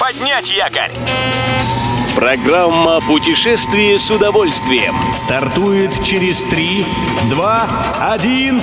Поднять якорь! Программа «Путешествие с удовольствием» стартует через 3, 2, 1...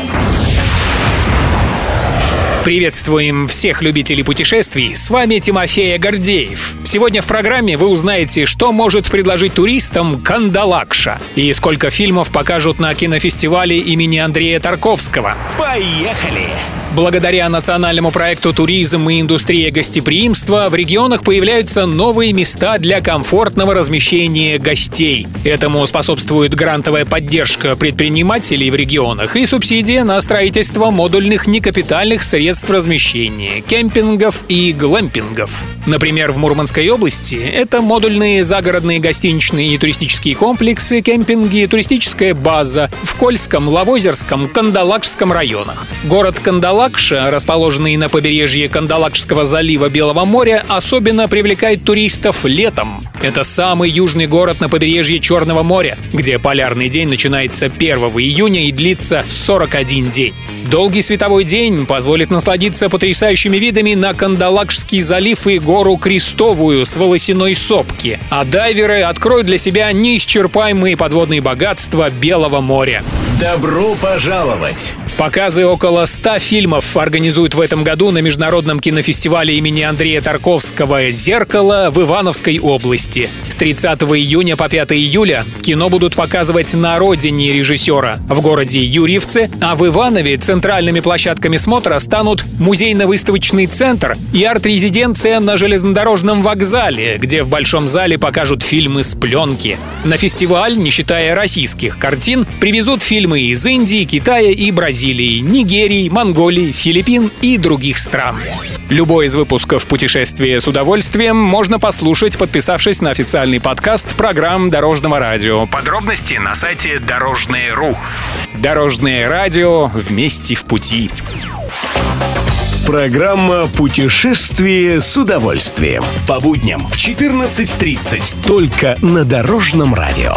Приветствуем всех любителей путешествий. С вами Тимофей Гордеев. Сегодня в программе вы узнаете, что может предложить туристам Кандалакша и сколько фильмов покажут на кинофестивале имени Андрея Тарковского. Поехали! Благодаря национальному проекту «Туризм и индустрия гостеприимства» в регионах появляются новые места для комфортного размещения гостей. Этому способствует грантовая поддержка предпринимателей в регионах и субсидия на строительство модульных некапитальных средств размещения, кемпингов и глэмпингов. Например, в Мурманской области это модульные загородные гостиничные и туристические комплексы, кемпинги, туристическая база в Кольском, Лавозерском, Кандалакшском районах. Город Кандалак Кандалакша, расположенный на побережье Кандалакшского залива Белого моря, особенно привлекает туристов летом. Это самый южный город на побережье Черного моря, где полярный день начинается 1 июня и длится 41 день. Долгий световой день позволит насладиться потрясающими видами на Кандалакшский залив и гору Крестовую с волосяной сопки, а дайверы откроют для себя неисчерпаемые подводные богатства Белого моря. Добро пожаловать! Показы около 100 фильмов организуют в этом году на Международном кинофестивале имени Андрея Тарковского «Зеркало» в Ивановской области. С 30 июня по 5 июля кино будут показывать на родине режиссера в городе Юрьевце, а в Иванове центральными площадками смотра станут музейно-выставочный центр и арт-резиденция на железнодорожном вокзале, где в Большом зале покажут фильмы с пленки. На фестиваль, не считая российских картин, привезут фильмы из Индии, Китая и Бразилии. Бразилии, Нигерии, Монголии, Филиппин и других стран. Любой из выпусков «Путешествие с удовольствием» можно послушать, подписавшись на официальный подкаст программ Дорожного радио. Подробности на сайте Дорожное.ру. Дорожное радио вместе в пути. Программа «Путешествие с удовольствием». По будням в 14.30. Только на Дорожном радио.